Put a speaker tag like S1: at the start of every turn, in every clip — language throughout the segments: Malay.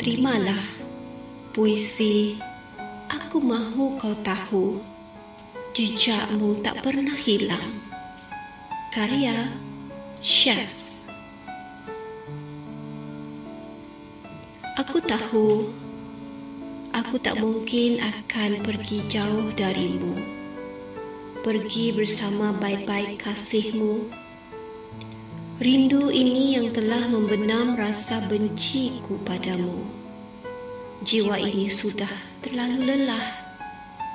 S1: Terimalah. Puisi Aku mahu kau tahu Jejakmu tak pernah hilang. Karya Syaz Aku tahu Aku tak mungkin akan pergi jauh darimu. Pergi bersama baik-baik kasihmu. Rindu ini yang telah membenam rasa benciku padamu. Jiwa ini sudah terlalu lelah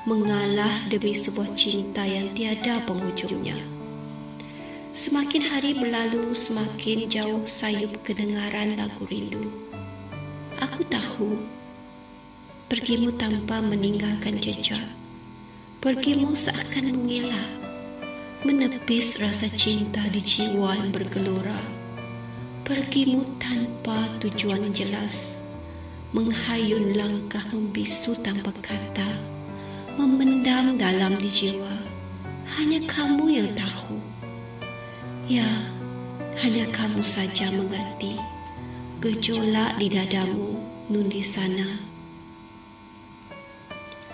S1: mengalah demi sebuah cinta yang tiada penghujungnya. Semakin hari berlalu, semakin jauh sayup kedengaran lagu rindu. Aku tahu, pergimu tanpa meninggalkan jejak. Pergimu seakan mengelak menepis rasa cinta di jiwa yang bergelora. Pergimu tanpa tujuan yang jelas, menghayun langkah membisu tanpa kata, memendam dalam di jiwa. Hanya kamu yang tahu. Ya, hanya kamu saja mengerti gejolak di dadamu nun di sana.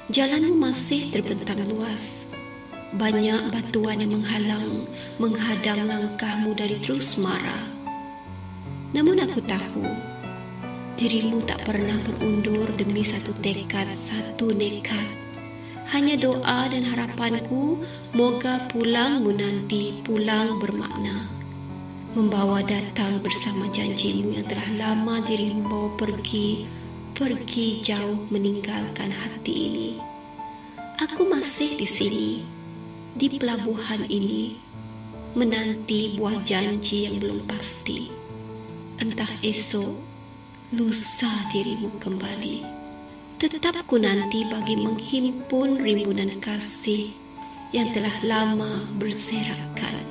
S1: Jalanmu masih terbentang luas banyak batuan yang menghalang, menghadang langkahmu dari terus marah. Namun aku tahu, dirimu tak pernah berundur demi satu tekad, satu nekat. Hanya doa dan harapanku, moga pulangmu nanti pulang bermakna. Membawa datang bersama janjimu yang telah lama dirimu bawa pergi, pergi jauh meninggalkan hati ini. Aku masih di sini di pelabuhan ini menanti buah janji yang belum pasti. Entah esok, lusa dirimu kembali. Tetap ku nanti bagi menghimpun rimbunan kasih yang telah lama berserakan.